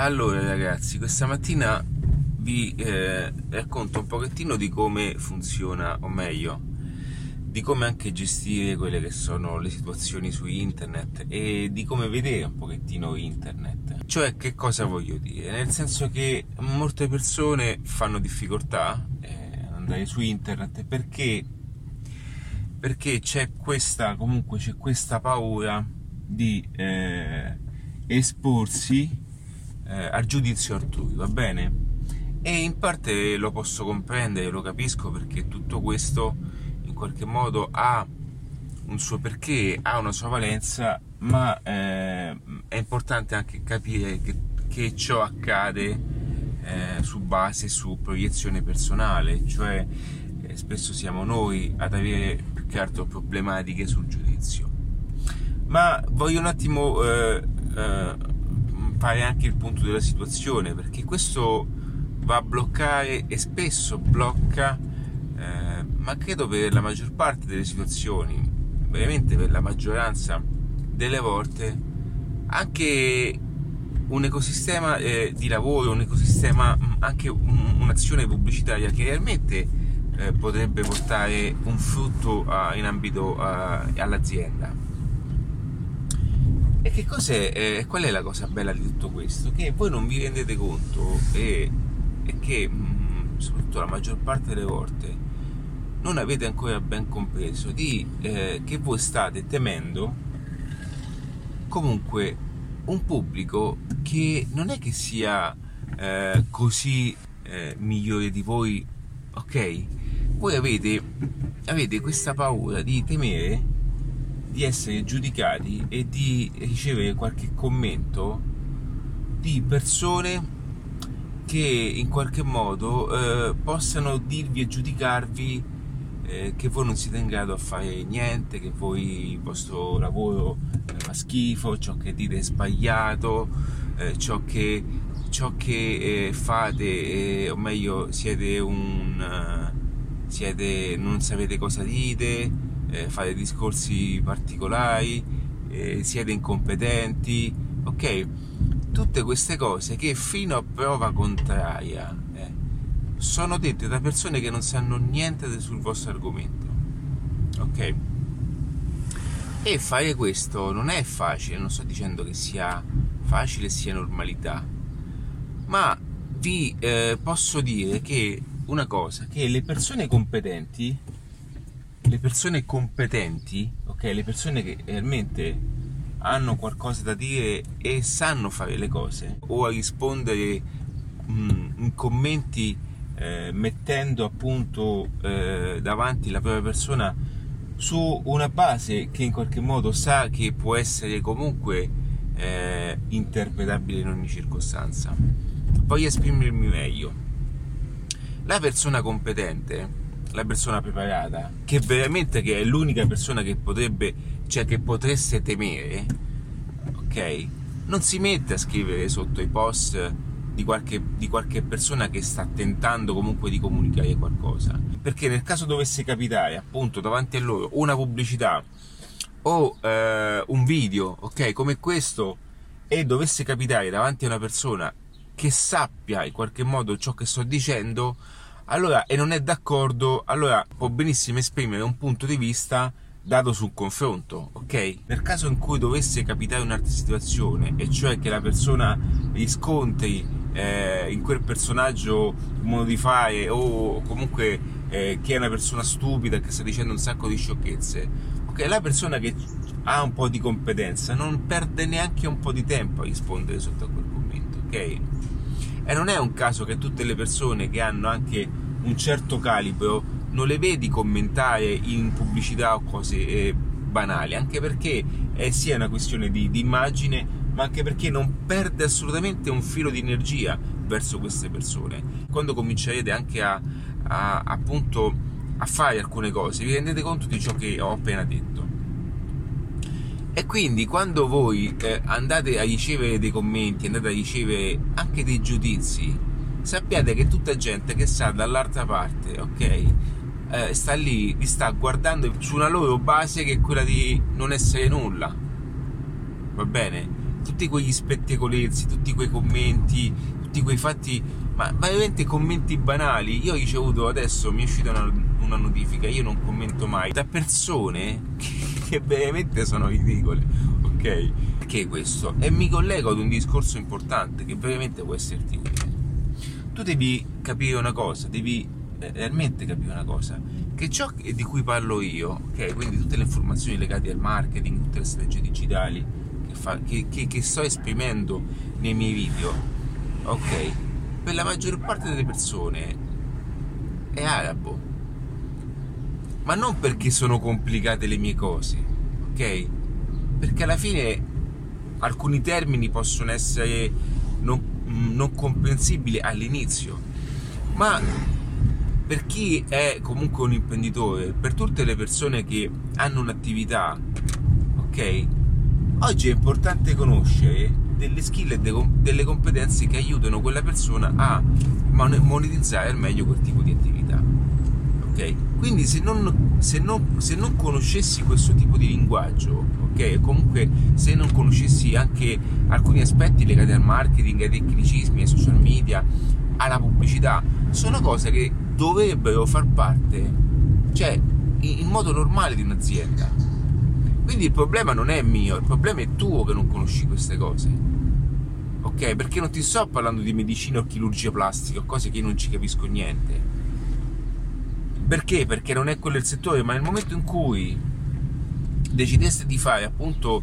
Allora ragazzi, questa mattina vi eh, racconto un pochettino di come funziona, o meglio, di come anche gestire quelle che sono le situazioni su internet e di come vedere un pochettino internet. Cioè, che cosa voglio dire? Nel senso che molte persone fanno difficoltà eh, ad andare su internet perché, perché c'è questa, comunque c'è questa paura di eh, esporsi eh, al giudizio altrui, va bene? E in parte lo posso comprendere, lo capisco perché tutto questo in qualche modo ha un suo perché, ha una sua valenza, ma eh, è importante anche capire che, che ciò accade eh, su base, su proiezione personale, cioè eh, spesso siamo noi ad avere più che altro problematiche sul giudizio. Ma voglio un attimo eh, eh, fare anche il punto della situazione perché questo va a bloccare e spesso blocca eh, ma credo per la maggior parte delle situazioni veramente per la maggioranza delle volte anche un ecosistema eh, di lavoro un ecosistema anche un, un'azione pubblicitaria che realmente eh, potrebbe portare un frutto a, in ambito a, all'azienda e che cos'è, eh, qual è la cosa bella di tutto questo? Che voi non vi rendete conto e, e che, mh, mm, soprattutto la maggior parte delle volte, non avete ancora ben compreso di, eh, che voi state temendo comunque un pubblico che non è che sia eh, così eh, migliore di voi, ok? Voi avete, avete questa paura di temere di essere giudicati e di ricevere qualche commento di persone che in qualche modo eh, possano dirvi e giudicarvi eh, che voi non siete in grado a fare niente, che voi il vostro lavoro eh, fa schifo, ciò che dite è sbagliato, eh, ciò che, ciò che eh, fate, eh, o meglio siete un... siete, non sapete cosa dite, eh, fare discorsi particolari, eh, siete incompetenti, ok? Tutte queste cose che fino a prova contraria eh, sono dette da persone che non sanno niente sul vostro argomento, ok? E fare questo non è facile, non sto dicendo che sia facile sia normalità, ma vi eh, posso dire che una cosa, che le persone competenti le persone competenti, ok, le persone che realmente hanno qualcosa da dire e sanno fare le cose o a rispondere mh, mm, in commenti eh, mettendo appunto eh, davanti la propria persona su una base che in qualche modo sa che può essere comunque eh, interpretabile in ogni circostanza. Voglio esprimermi meglio. La persona competente la persona preparata, che veramente che è l'unica persona che potrebbe, cioè che potreste temere, ok? Non si mette a scrivere sotto i post di qualche, di qualche persona che sta tentando comunque di comunicare qualcosa. Perché nel caso dovesse capitare appunto davanti a loro una pubblicità o eh, un video, ok, come questo, e dovesse capitare davanti a una persona che sappia in qualche modo ciò che sto dicendo, allora, e non è d'accordo, allora può benissimo esprimere un punto di vista dato sul confronto, ok? Nel caso in cui dovesse capitare un'altra situazione, e cioè che la persona riscontri eh, in quel personaggio un modo di fare o comunque eh, che è una persona stupida che sta dicendo un sacco di sciocchezze, ok? La persona che ha un po' di competenza non perde neanche un po' di tempo a rispondere sotto a quel commento, ok? E non è un caso che tutte le persone che hanno anche un certo calibro non le vedi commentare in pubblicità o cose eh, banali, anche perché è sia una questione di, di immagine, ma anche perché non perde assolutamente un filo di energia verso queste persone. Quando comincerete anche a, a appunto a fare alcune cose, vi rendete conto di ciò che ho appena detto. E quindi quando voi eh, andate a ricevere dei commenti, andate a ricevere anche dei giudizi, sappiate che tutta gente che sta dall'altra parte, ok? Eh, sta lì, vi sta guardando su una loro base che è quella di non essere nulla. Va bene? tutti quegli spettecolezzi, tutti quei commenti, tutti quei fatti, ma, ma veramente commenti banali. Io ho ricevuto adesso, mi è uscita una, una notifica, io non commento mai, da persone che, che veramente sono ridicole, ok? Perché questo? E mi collego ad un discorso importante che veramente può esserti utile. Tu devi capire una cosa, devi eh, realmente capire una cosa, che ciò di cui parlo io, ok? Quindi tutte le informazioni legate al marketing, tutte le strategie digitali che, fa, che, che, che sto esprimendo nei miei video, ok? Per la maggior parte delle persone è arabo, ma non perché sono complicate le mie cose, ok? Perché alla fine alcuni termini possono essere non, non comprensibili all'inizio, ma per chi è comunque un imprenditore, per tutte le persone che hanno un'attività, ok? Oggi è importante conoscere delle skill e delle competenze che aiutano quella persona a monetizzare al meglio quel tipo di attività. Ok? Quindi se non, se non, se non conoscessi questo tipo di linguaggio, ok? Comunque se non conoscessi anche alcuni aspetti legati al marketing, ai tecnicismi, ai social media, alla pubblicità, sono cose che dovrebbero far parte, cioè in modo normale di un'azienda. Quindi il problema non è mio, il problema è tuo che non conosci queste cose. Ok? Perché non ti sto parlando di medicina o chirurgia plastica, cose che io non ci capisco niente. Perché? Perché non è quello il settore, ma nel momento in cui decideste di fare appunto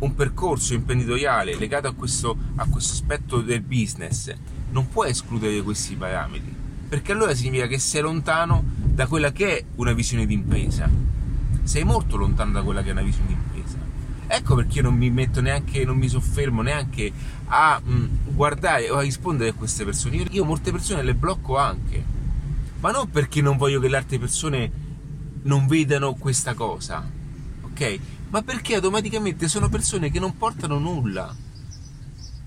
un percorso imprenditoriale legato a questo, a questo aspetto del business, non puoi escludere questi parametri perché allora significa che sei lontano da quella che è una visione di impresa. Sei molto lontano da quella che è una visione di impresa. Ecco perché io non mi metto neanche, non mi soffermo neanche a mh, mm, guardare o a rispondere a queste persone. Io, io molte persone le blocco anche, ma non perché non voglio che le altre persone non vedano questa cosa, ok? Ma perché automaticamente sono persone che non portano nulla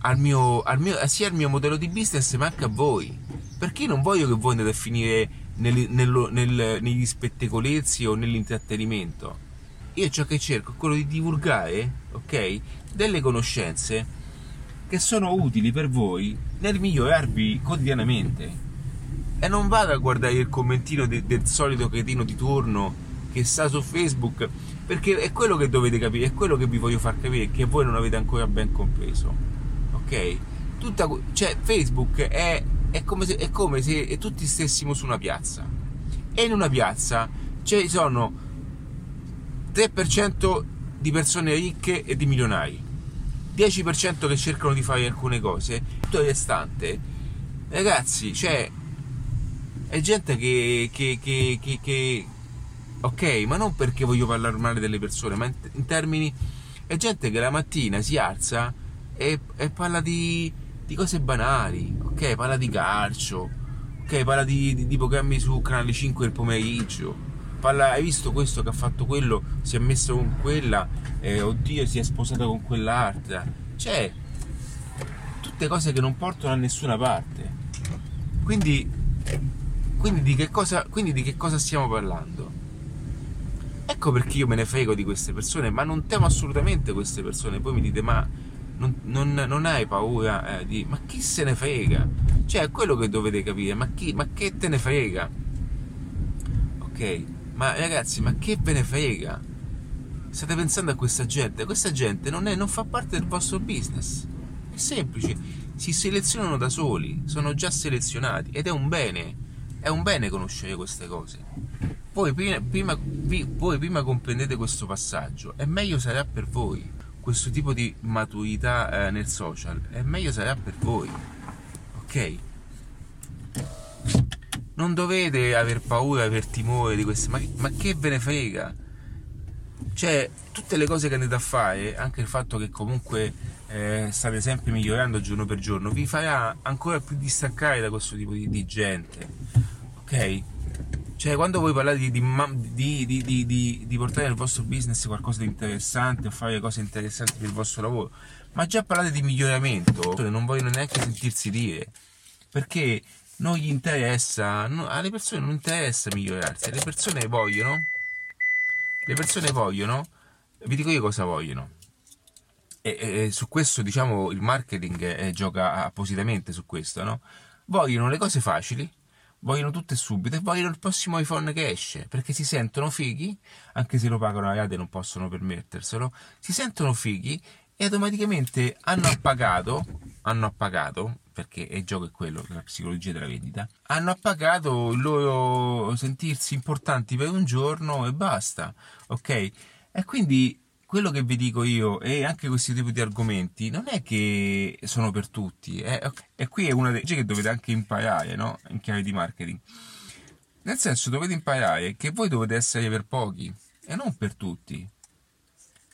al mio, al mio, sia al mio modello di business ma anche a voi perché non voglio che voi andate a finire nel, nel, nel, negli spettecolezzi o nell'intrattenimento. Io ciò che cerco è quello di divulgare, ok, delle conoscenze che sono utili per voi nel migliorarvi quotidianamente. E non vado a guardare il commentino de, del solito cretino di turno che sta su Facebook, perché è quello che dovete capire, è quello che vi voglio far capire, che voi non avete ancora ben compreso. Ok? Tutta, cioè, Facebook è è come se, è come se tutti stessimo su una piazza e in una piazza ci sono 3% di persone ricche e di milionari 10% che cercano di fare alcune cose tutto il restante ragazzi c'è è gente che, che, che, che, ok ma non perché voglio parlare male delle persone ma in, in termini è gente che la mattina si alza e, e parla di di cose banali, ok? Parla di calcio, ok? Parla di, di, di programmi su canale 5 del pomeriggio. Parla, hai visto questo che ha fatto quello, si è messo con quella, eh, oddio, si è sposato con quell'altra. Cioè, tutte cose che non portano a nessuna parte. Quindi, quindi, di, che cosa, quindi di che cosa stiamo parlando? Ecco perché io me ne frego di queste persone, ma non temo assolutamente queste persone. Poi mi dite, ma non, non, non hai paura eh, di ma chi se ne frega? Cioè, è quello che dovete capire, ma, chi, ma che te ne frega? Ok, ma ragazzi, ma che ve ne frega? State pensando a questa gente? Questa gente non, è, non fa parte del vostro business. È semplice, si selezionano da soli, sono già selezionati ed è un bene. È un bene conoscere queste cose. Poi prima, prima, voi prima comprendete questo passaggio e meglio sarà per voi questo tipo di maturità eh, nel social e meglio sarà per voi ok? Non dovete aver paura aver timore di queste ma, ma che ve ne frega? Cioè tutte le cose che andate a fare anche il fatto che comunque eh, state sempre migliorando giorno per giorno vi farà ancora più distaccare da questo tipo di, di gente ok cioè, quando voi parlate di, di, di, di, portare nel vostro business qualcosa di interessante o fare cose interessanti per il vostro lavoro, ma già parlate di miglioramento, non vogliono neanche sentirsi dire. Perché non gli interessa, no, alle persone non interessa migliorarsi, le persone vogliono, le persone vogliono, vi dico io cosa vogliono. e, e, su questo diciamo il marketing eh, gioca appositamente su questo, no? Vogliono le cose facili, vogliono tutte subito e vogliono il prossimo iPhone che esce perché si sentono fighi, anche se lo pagano a Iade e non possono permetterselo, si sentono fighi e automaticamente hanno appagato, hanno appagato perché il gioco è quello, la psicologia della vendita, hanno appagato il loro sentirsi importanti per un giorno e basta, ok? E quindi quello che vi dico io e anche questi tipi di argomenti non è che sono per tutti, eh? e qui è una cose che dovete anche imparare no? in chiave di marketing. Nel senso dovete imparare che voi dovete essere per pochi e non per tutti.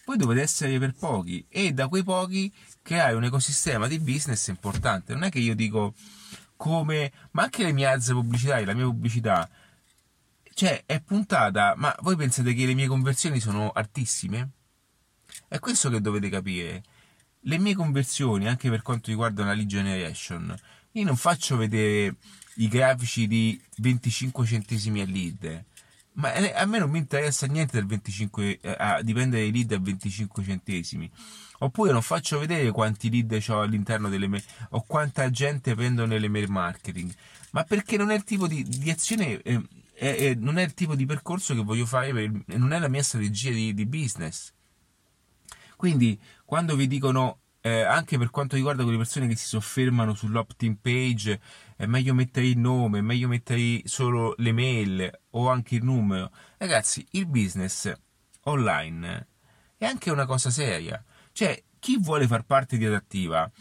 Voi dovete essere per pochi e da quei pochi creare un ecosistema di business importante. Non è che io dico come, ma anche le mie ads pubblicitarie, la mia pubblicità, cioè è puntata, ma voi pensate che le mie conversioni sono altissime? È questo che dovete capire. Le mie conversioni, anche per quanto riguarda la lead generation, io non faccio vedere i grafici di 25 centesimi a lead. Ma a me non mi interessa niente del 25, eh, a dipende dai lead a 25 centesimi. Oppure non faccio vedere quanti lead ho all'interno delle mail o quanta gente prendo nelle mail marketing. Ma perché non è il tipo di, di azione, eh, eh, non è il tipo di percorso che voglio fare, per, non è la mia strategia di, di business. Quindi quando vi dicono eh, anche per quanto riguarda quelle persone che si soffermano sull'opt-in page, è meglio mettere il nome, è meglio mettere solo le mail o anche il numero. Ragazzi, il business online è anche una cosa seria. Cioè, chi vuole far parte di adattiva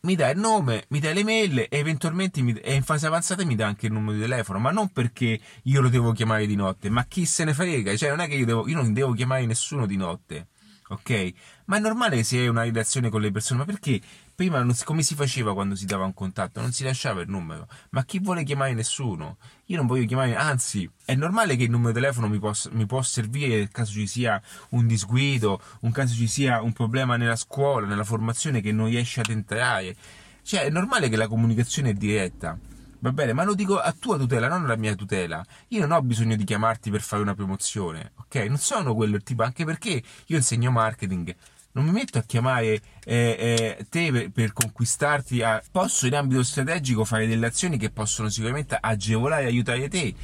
mi dà il nome, mi dà le mail e eventualmente mi, e in fase avanzata mi dà anche il numero di telefono, ma non perché io lo devo chiamare di notte, ma chi se ne frega, cioè non è che io, devo, io non devo chiamare nessuno di notte ok? Ma è normale se hai una relazione con le persone, ma perché prima non, come si faceva quando si dava un contatto? Non si lasciava il numero. Ma chi vuole chiamare nessuno? Io non voglio chiamare, anzi, è normale che il numero di telefono mi, possa, mi può servire nel caso ci sia un disguido, un caso ci sia un problema nella scuola, nella formazione che non riesce ad entrare. Cioè, è normale che la comunicazione è diretta. Va bene, ma lo dico a tua tutela, non alla mia tutela. Io non ho bisogno di chiamarti per fare una promozione, ok? Non sono quello tipo, anche perché io insegno marketing. Non mi metto a chiamare eh, eh, te per, per, conquistarti. A... Posso in ambito strategico fare delle azioni che possono sicuramente agevolare e aiutare te,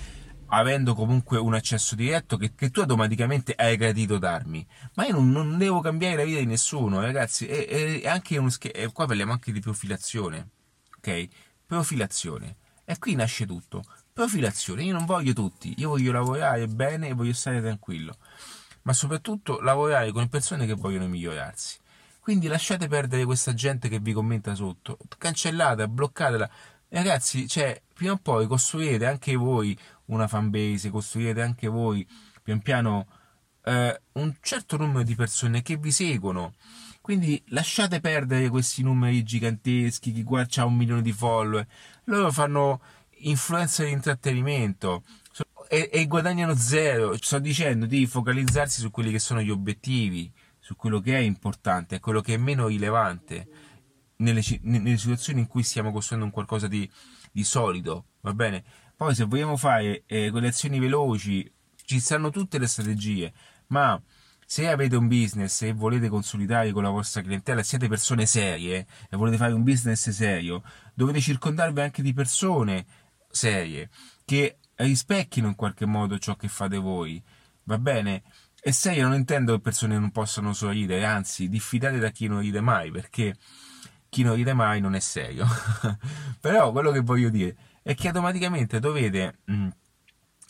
avendo comunque un accesso diretto che, che tu automaticamente hai gradito darmi. Ma io non, non, devo cambiare la vita di nessuno, ragazzi. E, e anche uno sch- e qua parliamo anche di profilazione, ok? Profilazione e qui nasce tutto. Profilazione, io non voglio tutti, io voglio lavorare bene e voglio stare tranquillo, ma soprattutto lavorare con persone che vogliono migliorarsi. Quindi lasciate perdere questa gente che vi commenta sotto, cancellatela, bloccatela. Ragazzi, cioè, prima o poi costruirete anche voi una fanbase, costruirete anche voi pian piano eh, un certo numero di persone che vi seguono. Quindi lasciate perdere questi numeri giganteschi, chi guarda ha un milione di follower, loro fanno influenza di intrattenimento e, e guadagnano zero. Sto dicendo di focalizzarsi su quelli che sono gli obiettivi, su quello che è importante, quello che è meno rilevante nelle, nelle situazioni in cui stiamo costruendo un qualcosa di, di solido, va bene? Poi se vogliamo fare eh, quelle azioni veloci, ci saranno tutte le strategie, ma se avete un business e volete consolidare con la vostra clientela, siete persone serie e volete fare un business serio, dovete circondarvi anche di persone serie che rispecchino in qualche modo ciò che fate voi. Va bene? E serio non intendo che persone non possano sorridere, anzi, diffidate da chi non ride mai, perché chi non ride mai non è serio. Però quello che voglio dire è che automaticamente dovete mh, mm,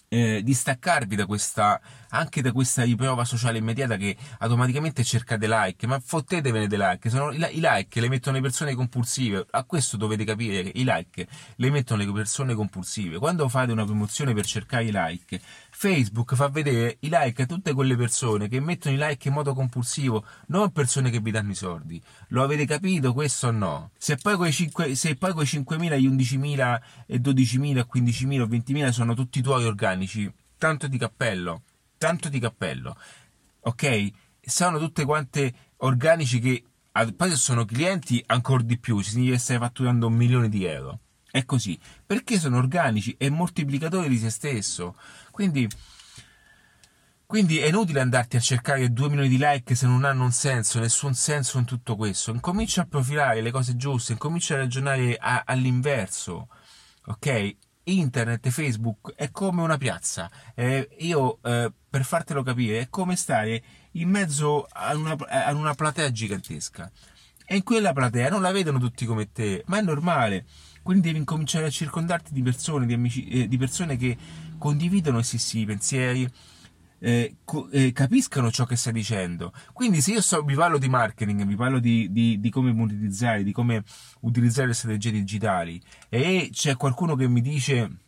eh, distaccarvi da questa, anche da questa riprova sociale immediata che automaticamente cercate like, ma fottetevene dei like, sono, i, i like le mettono le persone compulsive, a questo dovete capire che i like le mettono le persone compulsive, quando fate una promozione per cercare i like, Facebook fa vedere i like a tutte quelle persone che mettono i like in modo compulsivo, non persone che vi danno i soldi. Lo avete capito questo o no? Se poi quei, 5, se poi quei 5.000, gli 11.000, e 12.000, 15.000 o 20.000 sono tutti tuoi organici, tanto di cappello, tanto di cappello. Ok? Sono tutte quante organici che poi se sono clienti ancora di più, ci significa che stai fatturando un milione di euro. È così, perché sono organici e moltiplicatori di se stesso. Quindi Quindi è inutile andarti a cercare 2 milioni di like se non hanno un senso, nessun senso in tutto questo. Incomincia a profilare le cose giuste, incomincia a ragionare a, all'inverso. Ok? Internet, Facebook è come una piazza. Eh, io, eh, per fartelo capire, è come stare in mezzo a una, a una platea gigantesca. E in quella platea non la vedono tutti come te, ma è normale. Quindi devi incominciare a circondarti di persone, di, amici, eh, di persone che condividono i stessi pensieri, eh, eh, capiscano ciò che stai dicendo. Quindi, se io so, vi parlo di marketing, vi parlo di, di, di, come monetizzare, di come utilizzare le strategie digitali, e c'è qualcuno che mi dice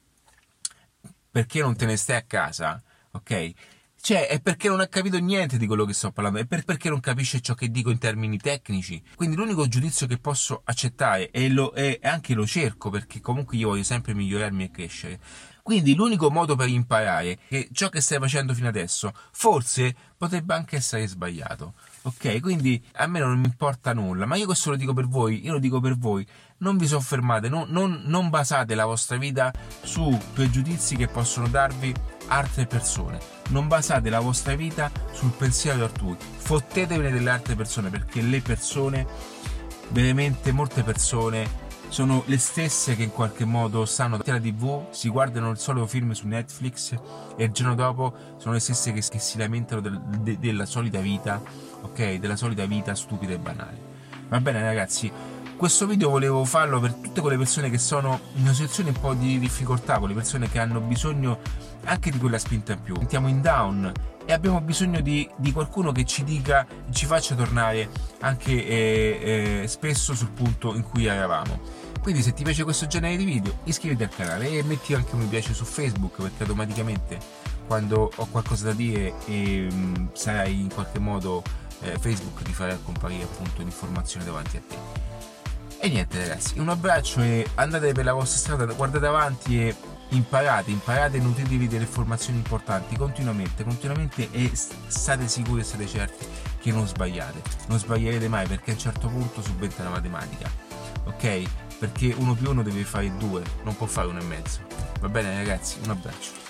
perché non te ne stai a casa, ok? Cioè, è perché non ha capito niente di quello che sto parlando, è per, perché non capisce ciò che dico in termini tecnici. Quindi l'unico giudizio che posso accettare, e, lo, e anche lo cerco, perché comunque io voglio sempre migliorarmi e crescere, quindi l'unico modo per imparare che ciò che stai facendo fino adesso forse potrebbe anche essere sbagliato. Ok, quindi a me non mi importa nulla, ma io questo lo dico per voi, io lo dico per voi, non vi soffermate, non, non, non basate la vostra vita su pregiudizi che possono darvi altre persone, non basate la vostra vita sul pensiero altrui, fottetevene delle altre persone perché le persone, veramente molte persone, sono le stesse che in qualche modo stanno davanti alla tv, si guardano il solito film su Netflix e il giorno dopo sono le stesse che, che si lamentano del, de, della solita vita, ok? Della solita vita stupida e banale. Va bene ragazzi, questo video volevo farlo per tutte quelle persone che sono in una situazione un po' di difficoltà, quelle persone che hanno bisogno anche di quella spinta in più. Sentiamo in down e abbiamo bisogno di, di, qualcuno che ci dica, ci faccia tornare anche eh, eh, spesso sul punto in cui eravamo. Quindi se ti piace questo genere di video iscriviti al canale e metti anche un mi piace su Facebook perché automaticamente quando ho qualcosa da dire e mh, mm, sarai in qualche modo eh, Facebook ti farà comparire appunto l'informazione davanti a te. E niente ragazzi, un abbraccio e andate per la vostra strada, guardate avanti e imparate, imparate e nutritevi delle informazioni importanti continuamente, continuamente e state sicuri e state certi che non sbagliate. Non sbaglierete mai perché a un certo punto subentra la matematica. Ok? perché uno più uno deve fare due, non può fare uno e mezzo. Va bene ragazzi, un abbraccio.